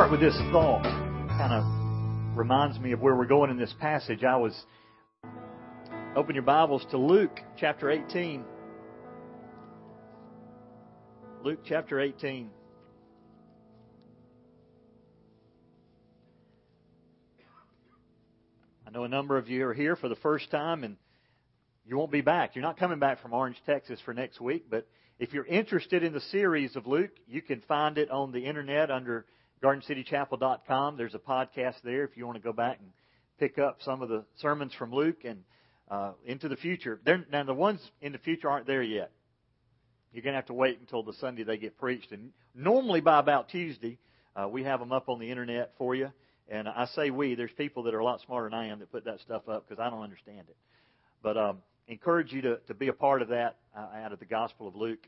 start with this thought. Kind of reminds me of where we're going in this passage. I was open your Bibles to Luke chapter 18. Luke chapter 18. I know a number of you are here for the first time and you won't be back. You're not coming back from Orange, Texas for next week, but if you're interested in the series of Luke, you can find it on the internet under GardenCityChapel.com. There's a podcast there if you want to go back and pick up some of the sermons from Luke and uh, into the future. They're, now, the ones in the future aren't there yet. You're going to have to wait until the Sunday they get preached. And normally by about Tuesday, uh, we have them up on the internet for you. And I say we, there's people that are a lot smarter than I am that put that stuff up because I don't understand it. But um, encourage you to, to be a part of that uh, out of the Gospel of Luke.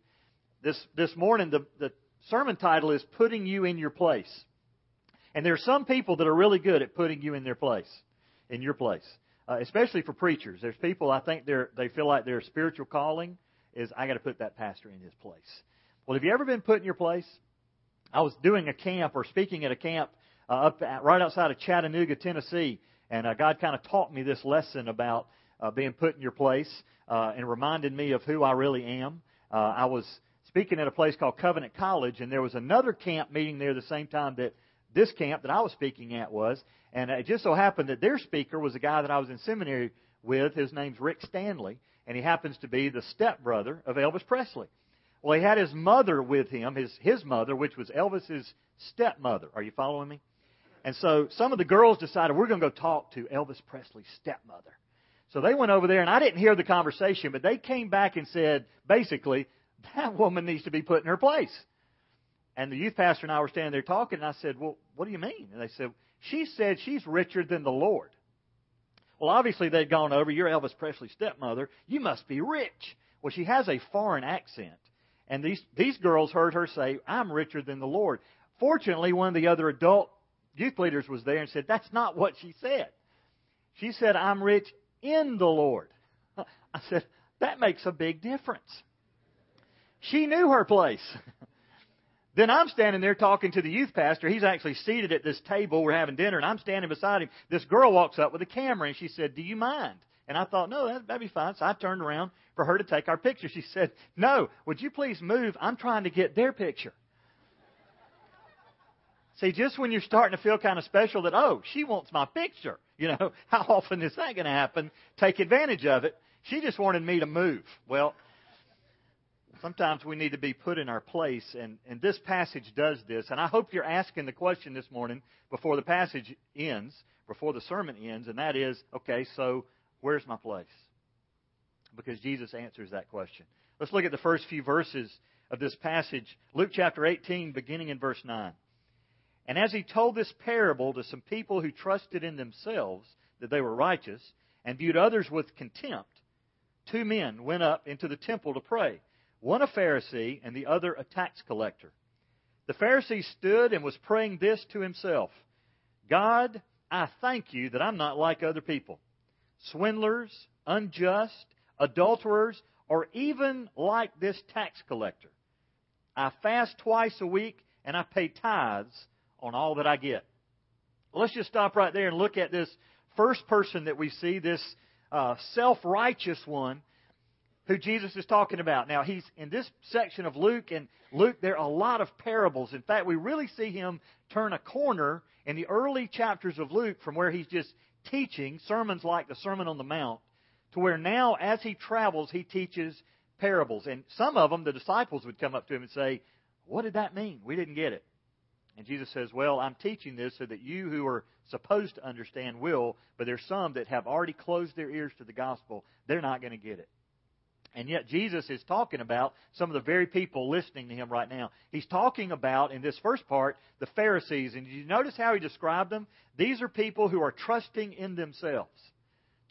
This, this morning, the, the sermon title is Putting You in Your Place. And there are some people that are really good at putting you in their place, in your place, uh, especially for preachers. There's people I think they're, they feel like their spiritual calling is I got to put that pastor in his place. Well, have you ever been put in your place? I was doing a camp or speaking at a camp uh, up at, right outside of Chattanooga, Tennessee, and uh, God kind of taught me this lesson about uh, being put in your place uh, and reminded me of who I really am. Uh, I was speaking at a place called Covenant College, and there was another camp meeting there the same time that this camp that I was speaking at was. And it just so happened that their speaker was a guy that I was in seminary with. His name's Rick Stanley, and he happens to be the stepbrother of Elvis Presley. Well, he had his mother with him, his his mother, which was Elvis's stepmother. Are you following me? And so some of the girls decided we're going to go talk to Elvis Presley's stepmother. So they went over there, and I didn't hear the conversation, but they came back and said, basically, that woman needs to be put in her place. And the youth pastor and I were standing there talking, and I said, Well, what do you mean? And they said, She said she's richer than the Lord. Well, obviously they'd gone over, You're Elvis Presley's stepmother. You must be rich. Well, she has a foreign accent. And these, these girls heard her say, I'm richer than the Lord. Fortunately, one of the other adult youth leaders was there and said, That's not what she said. She said, I'm rich in the Lord. I said, That makes a big difference. She knew her place. then I'm standing there talking to the youth pastor. He's actually seated at this table. We're having dinner, and I'm standing beside him. This girl walks up with a camera, and she said, Do you mind? And I thought, No, that'd be fine. So I turned around for her to take our picture. She said, No, would you please move? I'm trying to get their picture. See, just when you're starting to feel kind of special that, oh, she wants my picture, you know, how often is that going to happen? Take advantage of it. She just wanted me to move. Well, sometimes we need to be put in our place, and, and this passage does this. And I hope you're asking the question this morning before the passage ends, before the sermon ends, and that is, okay, so where's my place? Because Jesus answers that question. Let's look at the first few verses of this passage. Luke chapter 18, beginning in verse 9. And as he told this parable to some people who trusted in themselves that they were righteous and viewed others with contempt, two men went up into the temple to pray, one a Pharisee and the other a tax collector. The Pharisee stood and was praying this to himself God, I thank you that I'm not like other people, swindlers, unjust, adulterers, or even like this tax collector. I fast twice a week and I pay tithes on all that I get. Let's just stop right there and look at this first person that we see, this uh, self righteous one who Jesus is talking about. Now, he's in this section of Luke, and Luke, there are a lot of parables. In fact, we really see him turn a corner in the early chapters of Luke from where he's just teaching sermons like the Sermon on the Mount to where now, as he travels, he teaches parables. And some of them, the disciples would come up to him and say, What did that mean? We didn't get it. And Jesus says, Well, I'm teaching this so that you who are supposed to understand will, but there's some that have already closed their ears to the gospel. They're not going to get it. And yet, Jesus is talking about some of the very people listening to him right now. He's talking about, in this first part, the Pharisees. And you notice how he described them? These are people who are trusting in themselves.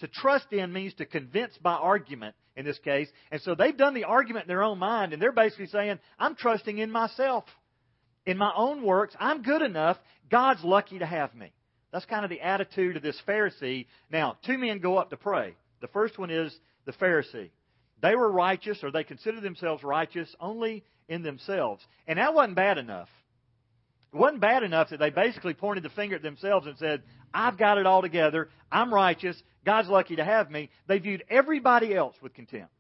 To trust in means to convince by argument in this case. And so they've done the argument in their own mind, and they're basically saying, I'm trusting in myself in my own works, I'm good enough. God's lucky to have me. That's kind of the attitude of this Pharisee. Now, two men go up to pray. The first one is the Pharisee. They were righteous, or they considered themselves righteous only in themselves. And that wasn't bad enough. It wasn't bad enough that they basically pointed the finger at themselves and said, I've got it all together. I'm righteous. God's lucky to have me. They viewed everybody else with contempt.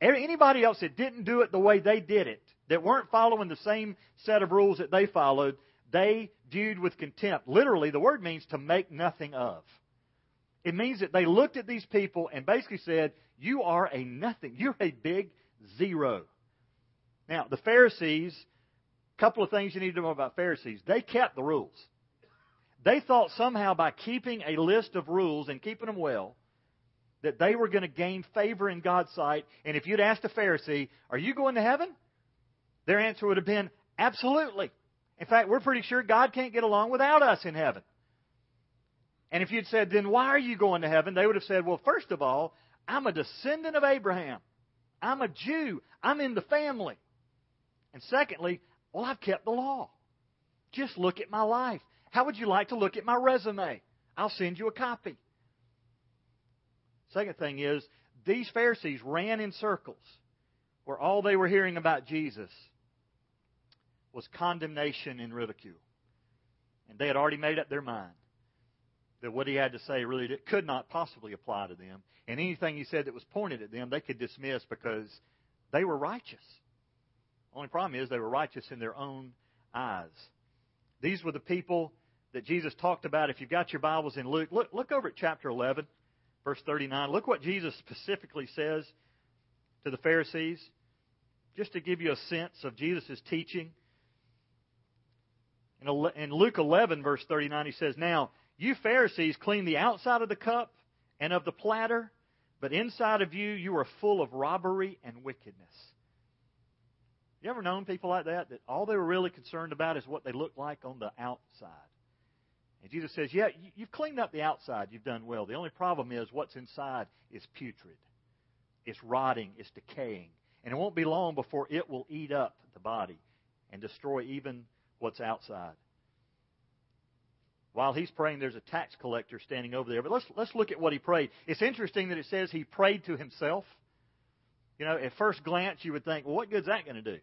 Anybody else that didn't do it the way they did it, that weren't following the same set of rules that they followed, they viewed with contempt. Literally, the word means to make nothing of. It means that they looked at these people and basically said, You are a nothing. You're a big zero. Now, the Pharisees, a couple of things you need to know about Pharisees. They kept the rules. They thought somehow by keeping a list of rules and keeping them well, that they were going to gain favor in God's sight. And if you'd asked a Pharisee, Are you going to heaven? Their answer would have been, Absolutely. In fact, we're pretty sure God can't get along without us in heaven. And if you'd said, Then why are you going to heaven? They would have said, Well, first of all, I'm a descendant of Abraham. I'm a Jew. I'm in the family. And secondly, well, I've kept the law. Just look at my life. How would you like to look at my resume? I'll send you a copy. Second thing is, these Pharisees ran in circles where all they were hearing about Jesus was condemnation and ridicule. And they had already made up their mind that what he had to say really could not possibly apply to them. And anything he said that was pointed at them, they could dismiss because they were righteous. Only problem is they were righteous in their own eyes. These were the people that Jesus talked about. If you've got your Bibles in Luke, look, look over at chapter 11, verse 39. Look what Jesus specifically says to the Pharisees, just to give you a sense of Jesus' teaching. In Luke 11, verse 39, he says, Now, you Pharisees clean the outside of the cup and of the platter, but inside of you, you are full of robbery and wickedness. You ever known people like that? That all they were really concerned about is what they look like on the outside. And Jesus says, Yeah, you've cleaned up the outside. You've done well. The only problem is what's inside is putrid. It's rotting. It's decaying. And it won't be long before it will eat up the body and destroy even what's outside. While he's praying, there's a tax collector standing over there. But let's, let's look at what he prayed. It's interesting that it says he prayed to himself. You know, at first glance, you would think, well, what good's that going to do?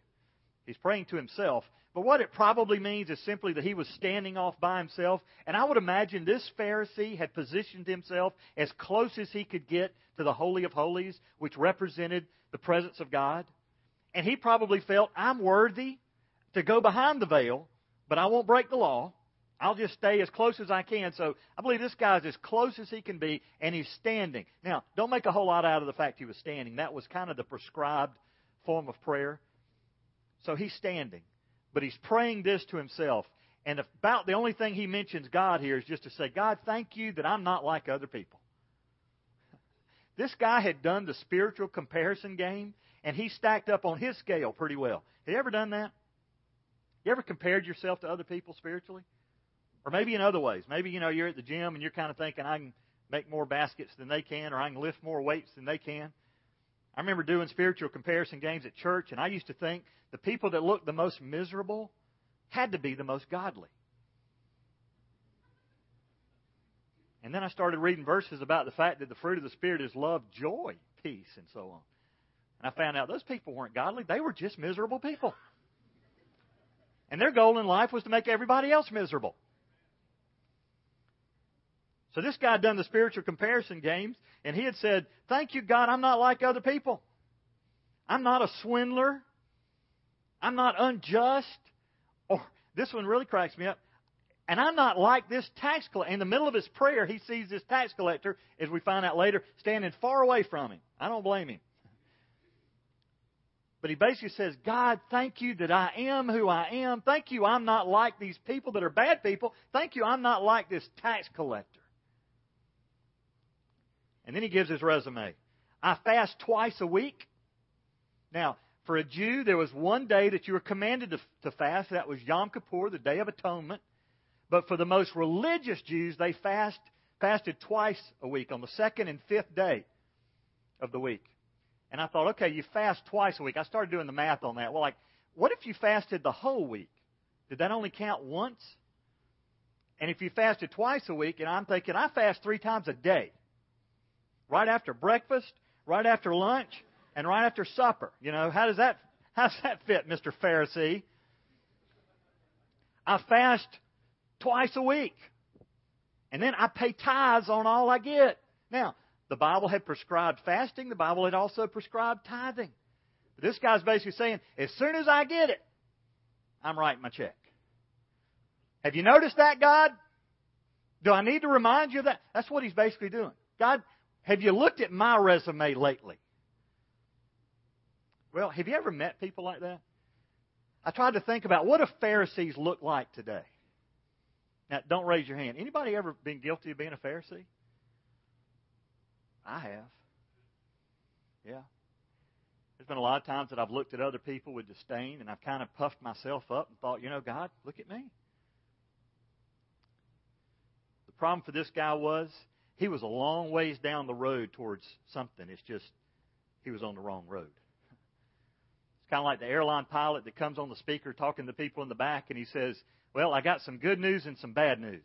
He's praying to himself. But what it probably means is simply that he was standing off by himself. And I would imagine this Pharisee had positioned himself as close as he could get to the Holy of Holies, which represented the presence of God. And he probably felt, I'm worthy to go behind the veil, but I won't break the law. I'll just stay as close as I can. So I believe this guy's as close as he can be, and he's standing. Now, don't make a whole lot out of the fact he was standing. That was kind of the prescribed form of prayer. So he's standing, but he's praying this to himself. And about the only thing he mentions God here is just to say, God, thank you that I'm not like other people. This guy had done the spiritual comparison game, and he stacked up on his scale pretty well. Have you ever done that? You ever compared yourself to other people spiritually? Or maybe in other ways. Maybe, you know, you're at the gym and you're kind of thinking, I can make more baskets than they can, or I can lift more weights than they can. I remember doing spiritual comparison games at church, and I used to think the people that looked the most miserable had to be the most godly. And then I started reading verses about the fact that the fruit of the Spirit is love, joy, peace, and so on. And I found out those people weren't godly. They were just miserable people. And their goal in life was to make everybody else miserable. So this guy had done the spiritual comparison games, and he had said, Thank you, God, I'm not like other people. I'm not a swindler. I'm not unjust. Or this one really cracks me up. And I'm not like this tax collector. In the middle of his prayer, he sees this tax collector, as we find out later, standing far away from him. I don't blame him. But he basically says, God, thank you that I am who I am. Thank you I'm not like these people that are bad people. Thank you I'm not like this tax collector. And then he gives his resume. I fast twice a week. Now, for a Jew, there was one day that you were commanded to, to fast. That was Yom Kippur, the Day of Atonement. But for the most religious Jews, they fast fasted twice a week on the second and fifth day of the week. And I thought, okay, you fast twice a week. I started doing the math on that. Well, like, what if you fasted the whole week? Did that only count once? And if you fasted twice a week, and I'm thinking, I fast three times a day. Right after breakfast, right after lunch, and right after supper. You know, how does that how does that fit, Mr. Pharisee? I fast twice a week. And then I pay tithes on all I get. Now, the Bible had prescribed fasting. The Bible had also prescribed tithing. But this guy's basically saying, as soon as I get it, I'm writing my check. Have you noticed that, God? Do I need to remind you of that? That's what he's basically doing. God, have you looked at my resume lately? Well, have you ever met people like that? I tried to think about what do Pharisees look like today? Now, don't raise your hand. Anybody ever been guilty of being a Pharisee? I have. Yeah. There's been a lot of times that I've looked at other people with disdain and I've kind of puffed myself up and thought, you know, God, look at me. The problem for this guy was he was a long ways down the road towards something. It's just he was on the wrong road. It's kind of like the airline pilot that comes on the speaker talking to people in the back and he says, Well, I got some good news and some bad news.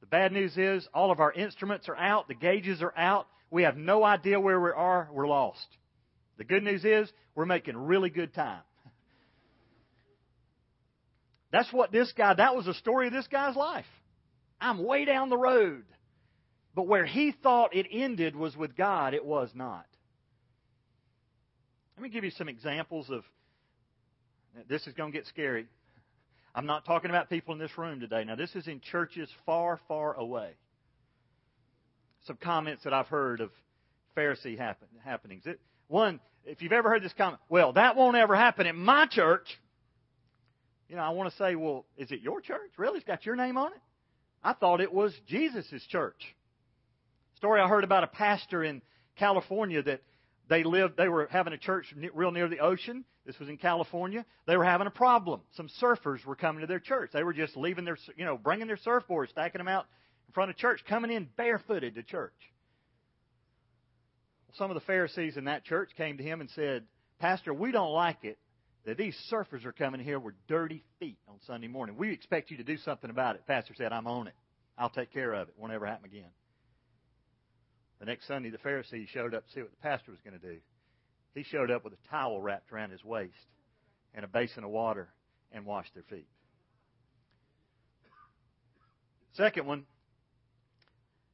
The bad news is all of our instruments are out, the gauges are out, we have no idea where we are, we're lost. The good news is we're making really good time. That's what this guy, that was the story of this guy's life. I'm way down the road. But where he thought it ended was with God, it was not. Let me give you some examples of this is going to get scary. I'm not talking about people in this room today. Now, this is in churches far, far away. Some comments that I've heard of Pharisee happen, happenings. It, one, if you've ever heard this comment, well, that won't ever happen in my church. You know, I want to say, well, is it your church? Really? It's got your name on it? I thought it was Jesus' church. Story I heard about a pastor in California that they lived, they were having a church real near the ocean. This was in California. They were having a problem. Some surfers were coming to their church. They were just leaving their, you know, bringing their surfboards, stacking them out in front of church, coming in barefooted to church some of the Pharisees in that church came to him and said, Pastor, we don't like it that these surfers are coming here with dirty feet on Sunday morning. We expect you to do something about it. Pastor said, I'm on it. I'll take care of it. Won't ever happen again. The next Sunday, the Pharisee showed up to see what the pastor was going to do. He showed up with a towel wrapped around his waist and a basin of water and washed their feet. Second one,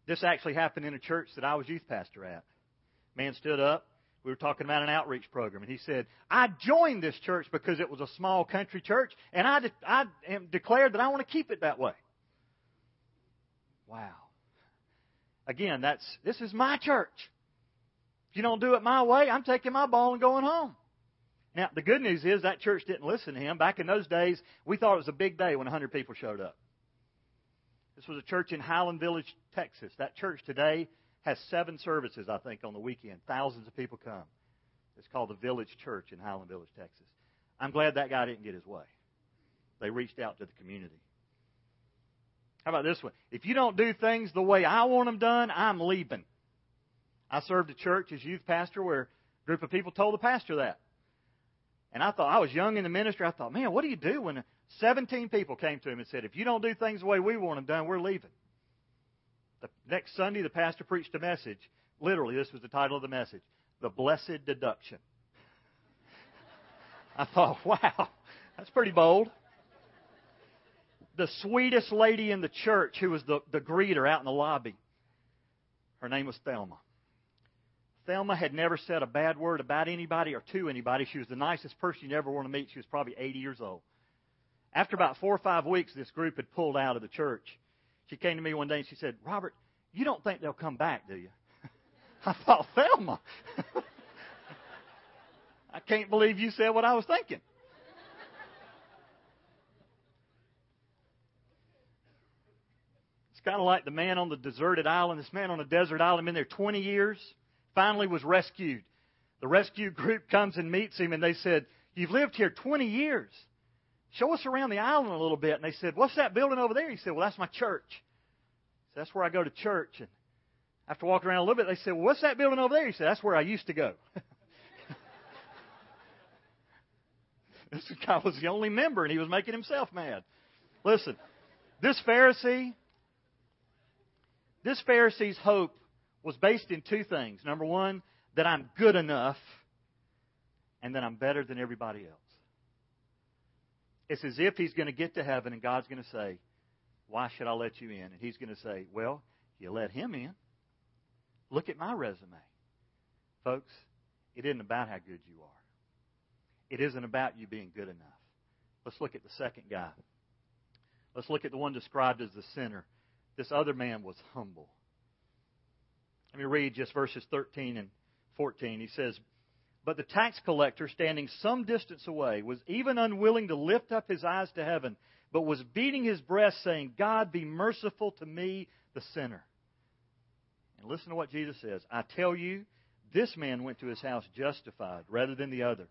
this actually happened in a church that I was youth pastor at. Man stood up. We were talking about an outreach program, and he said, I joined this church because it was a small country church, and I, de- I declared that I want to keep it that way. Wow. Again, that's this is my church. If you don't do it my way, I'm taking my ball and going home. Now, the good news is that church didn't listen to him. Back in those days, we thought it was a big day when 100 people showed up. This was a church in Highland Village, Texas. That church today has seven services, I think, on the weekend. Thousands of people come. It's called the Village Church in Highland Village, Texas. I'm glad that guy didn't get his way. They reached out to the community. How about this one? If you don't do things the way I want them done, I'm leaving. I served a church as youth pastor where a group of people told the pastor that. And I thought, I was young in the ministry. I thought, man, what do you do when 17 people came to him and said, if you don't do things the way we want them done, we're leaving. The next Sunday, the pastor preached a message. Literally, this was the title of the message The Blessed Deduction. I thought, wow, that's pretty bold. The sweetest lady in the church who was the, the greeter out in the lobby, her name was Thelma. Thelma had never said a bad word about anybody or to anybody. She was the nicest person you'd ever want to meet. She was probably 80 years old. After about four or five weeks, this group had pulled out of the church. She came to me one day and she said, Robert, you don't think they'll come back, do you? I thought, Thelma, I can't believe you said what I was thinking. Kind of like the man on the deserted island. This man on a desert island, been there 20 years, finally was rescued. The rescue group comes and meets him, and they said, You've lived here 20 years show us around the island a little bit. And they said, what's that building over there? He said, well, that's my church. So that's where I go to church. And after walking around a little bit, they said, well, what's that building over there? He said, that's where I used to go. this guy was the only member, and he was making himself mad. Listen, this Pharisee, this Pharisee's hope was based in two things. Number one, that I'm good enough, and that I'm better than everybody else. It's as if he's going to get to heaven and God's going to say, Why should I let you in? And he's going to say, Well, you let him in. Look at my resume. Folks, it isn't about how good you are. It isn't about you being good enough. Let's look at the second guy. Let's look at the one described as the sinner. This other man was humble. Let me read just verses 13 and 14. He says, But the tax collector, standing some distance away, was even unwilling to lift up his eyes to heaven, but was beating his breast, saying, God, be merciful to me, the sinner. And listen to what Jesus says I tell you, this man went to his house justified rather than the other.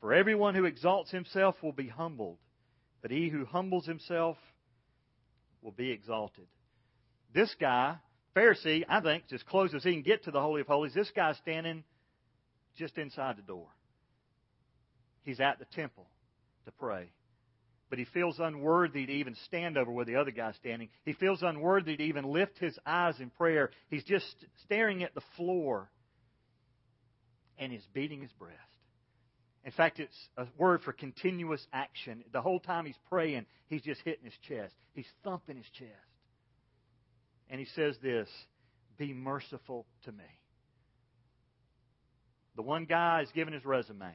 For everyone who exalts himself will be humbled, but he who humbles himself will be exalted. This guy, Pharisee, I think, as close as he can get to the Holy of Holies, this guy's standing just inside the door. He's at the temple to pray. But he feels unworthy to even stand over where the other guy's standing. He feels unworthy to even lift his eyes in prayer. He's just staring at the floor and he's beating his breast. In fact, it's a word for continuous action. The whole time he's praying, he's just hitting his chest. He's thumping his chest. And he says this Be merciful to me. The one guy is giving his resume.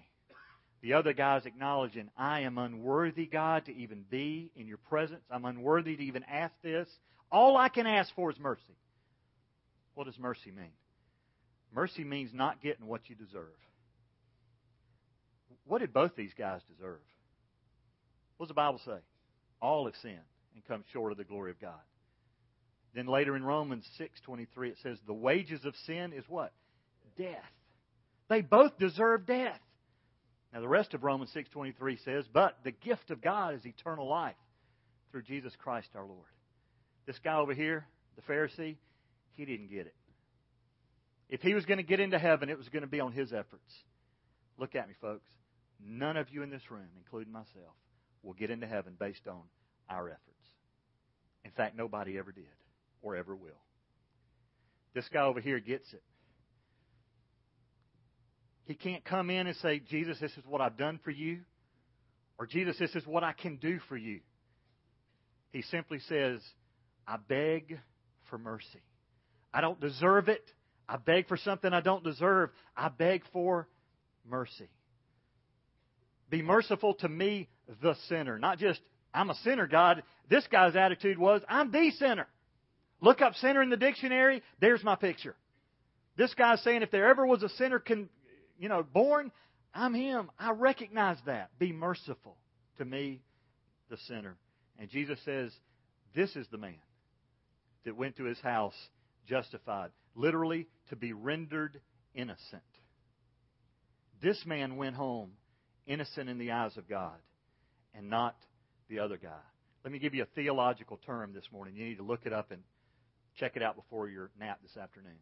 The other guy is acknowledging, I am unworthy, God, to even be in your presence. I'm unworthy to even ask this. All I can ask for is mercy. What does mercy mean? Mercy means not getting what you deserve. What did both these guys deserve? What does the Bible say? All have sinned and come short of the glory of God. Then later in Romans 6:23 it says the wages of sin is what? Death. They both deserve death. Now the rest of Romans 6:23 says, "But the gift of God is eternal life through Jesus Christ our Lord." This guy over here, the Pharisee, he didn't get it. If he was going to get into heaven, it was going to be on his efforts. Look at me, folks. None of you in this room, including myself, will get into heaven based on our efforts. In fact, nobody ever did or ever will. This guy over here gets it. He can't come in and say, Jesus, this is what I've done for you, or Jesus, this is what I can do for you. He simply says, I beg for mercy. I don't deserve it. I beg for something I don't deserve. I beg for mercy. Be merciful to me, the sinner. Not just, I'm a sinner, God. This guy's attitude was, I'm the sinner. Look up sinner in the dictionary. There's my picture. This guy's saying, if there ever was a sinner, can, you know, born, I'm him. I recognize that. Be merciful to me, the sinner. And Jesus says, this is the man that went to his house justified literally, to be rendered innocent. This man went home innocent in the eyes of God and not the other guy. Let me give you a theological term this morning. You need to look it up and check it out before your nap this afternoon.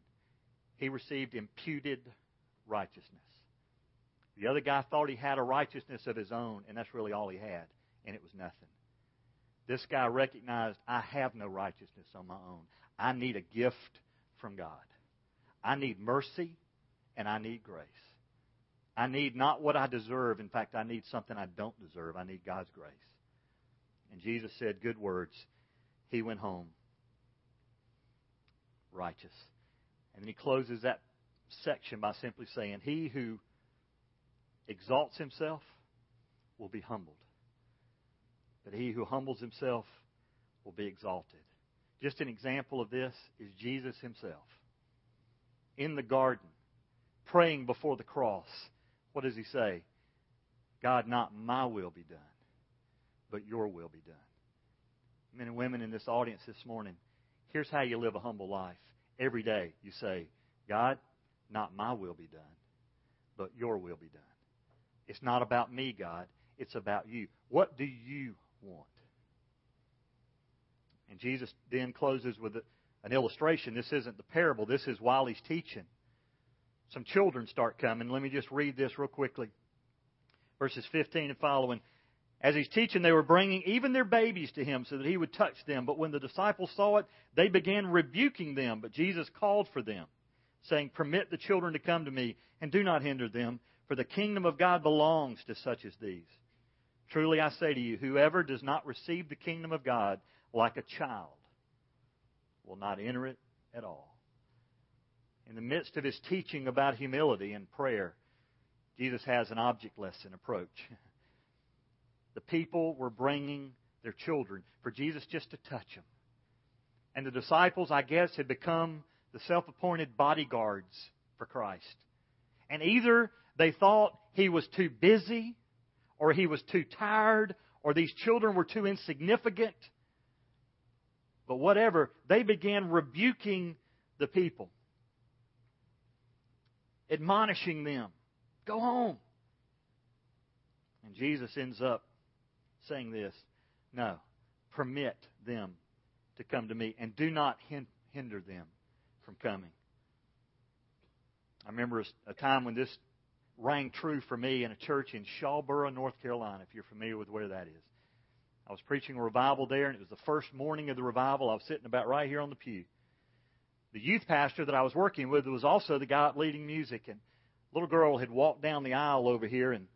He received imputed righteousness. The other guy thought he had a righteousness of his own, and that's really all he had, and it was nothing. This guy recognized, I have no righteousness on my own. I need a gift from God. I need mercy and I need grace. I need not what I deserve. In fact, I need something I don't deserve. I need God's grace. And Jesus said good words. He went home righteous. And then he closes that section by simply saying, He who exalts himself will be humbled, but he who humbles himself will be exalted. Just an example of this is Jesus himself in the garden, praying before the cross. What does he say? God, not my will be done, but your will be done. Men and women in this audience this morning, here's how you live a humble life. Every day you say, God, not my will be done, but your will be done. It's not about me, God. It's about you. What do you want? And Jesus then closes with an illustration. This isn't the parable, this is while he's teaching. Some children start coming. Let me just read this real quickly. Verses 15 and following. As he's teaching, they were bringing even their babies to him so that he would touch them. But when the disciples saw it, they began rebuking them. But Jesus called for them, saying, Permit the children to come to me, and do not hinder them, for the kingdom of God belongs to such as these. Truly I say to you, whoever does not receive the kingdom of God like a child will not enter it at all. In the midst of his teaching about humility and prayer, Jesus has an object lesson approach. The people were bringing their children for Jesus just to touch them. And the disciples, I guess, had become the self appointed bodyguards for Christ. And either they thought he was too busy, or he was too tired, or these children were too insignificant. But whatever, they began rebuking the people, admonishing them go home. And Jesus ends up saying this No, permit them to come to me, and do not hinder them from coming. I remember a time when this rang true for me in a church in Shawboro, North Carolina, if you're familiar with where that is. I was preaching a revival there, and it was the first morning of the revival. I was sitting about right here on the pew. The youth pastor that I was working with was also the guy leading music, and a little girl had walked down the aisle over here and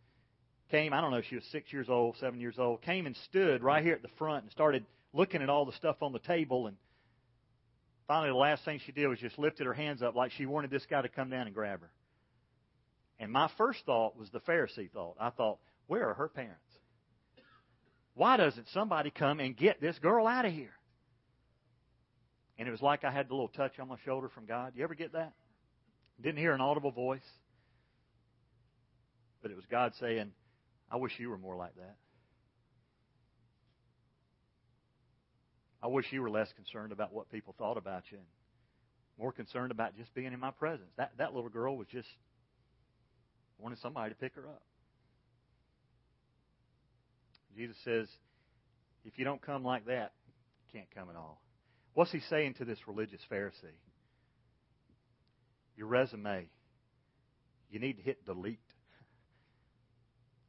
came, I don't know, she was six years old, seven years old, came and stood right here at the front and started looking at all the stuff on the table. And finally, the last thing she did was just lifted her hands up like she wanted this guy to come down and grab her. And my first thought was the Pharisee thought. I thought, where are her parents? Why doesn't somebody come and get this girl out of here? And it was like I had the little touch on my shoulder from God. You ever get that? Didn't hear an audible voice. But it was God saying, I wish you were more like that. I wish you were less concerned about what people thought about you and more concerned about just being in my presence. That that little girl was just wanted somebody to pick her up. Jesus says, if you don't come like that, you can't come at all. What's he saying to this religious Pharisee? Your resume, you need to hit delete.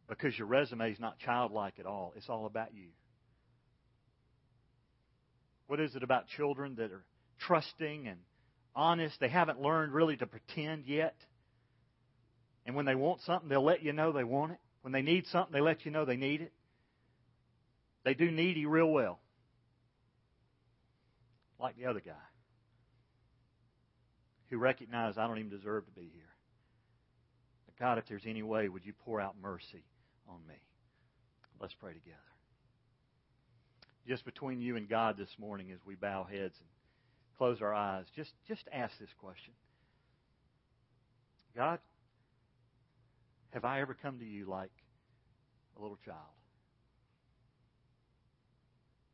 Because your resume is not childlike at all. It's all about you. What is it about children that are trusting and honest? They haven't learned really to pretend yet. And when they want something, they'll let you know they want it. When they need something, they let you know they need it. They do needy real well. Like the other guy who recognized I don't even deserve to be here. God, if there's any way, would you pour out mercy on me. Let's pray together. Just between you and God this morning as we bow heads and close our eyes, just, just ask this question God, have I ever come to you like a little child?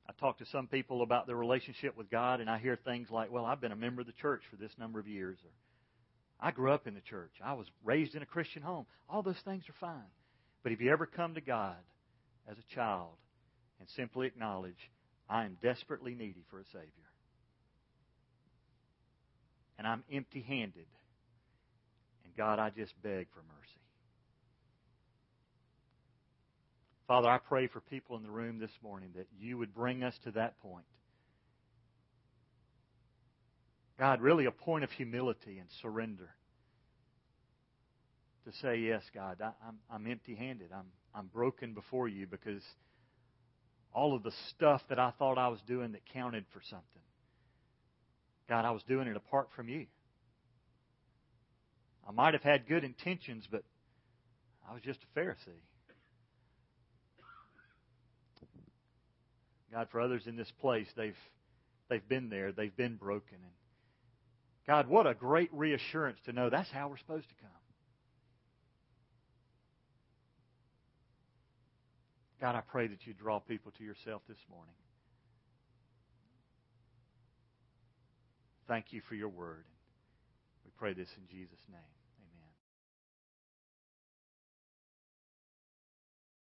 I talk to some people about their relationship with God, and I hear things like, Well, I've been a member of the church for this number of years, or I grew up in the church, I was raised in a Christian home. All those things are fine. But if you ever come to God as a child and simply acknowledge, I am desperately needy for a Savior, and I'm empty handed, and God, I just beg for mercy. Father, I pray for people in the room this morning that you would bring us to that point. God, really a point of humility and surrender to say, Yes, God, I, I'm, I'm empty handed. I'm, I'm broken before you because all of the stuff that I thought I was doing that counted for something, God, I was doing it apart from you. I might have had good intentions, but I was just a Pharisee. God, for others in this place, they've they've been there, they've been broken, and God, what a great reassurance to know that's how we're supposed to come. God, I pray that you draw people to yourself this morning. Thank you for your word. We pray this in Jesus' name.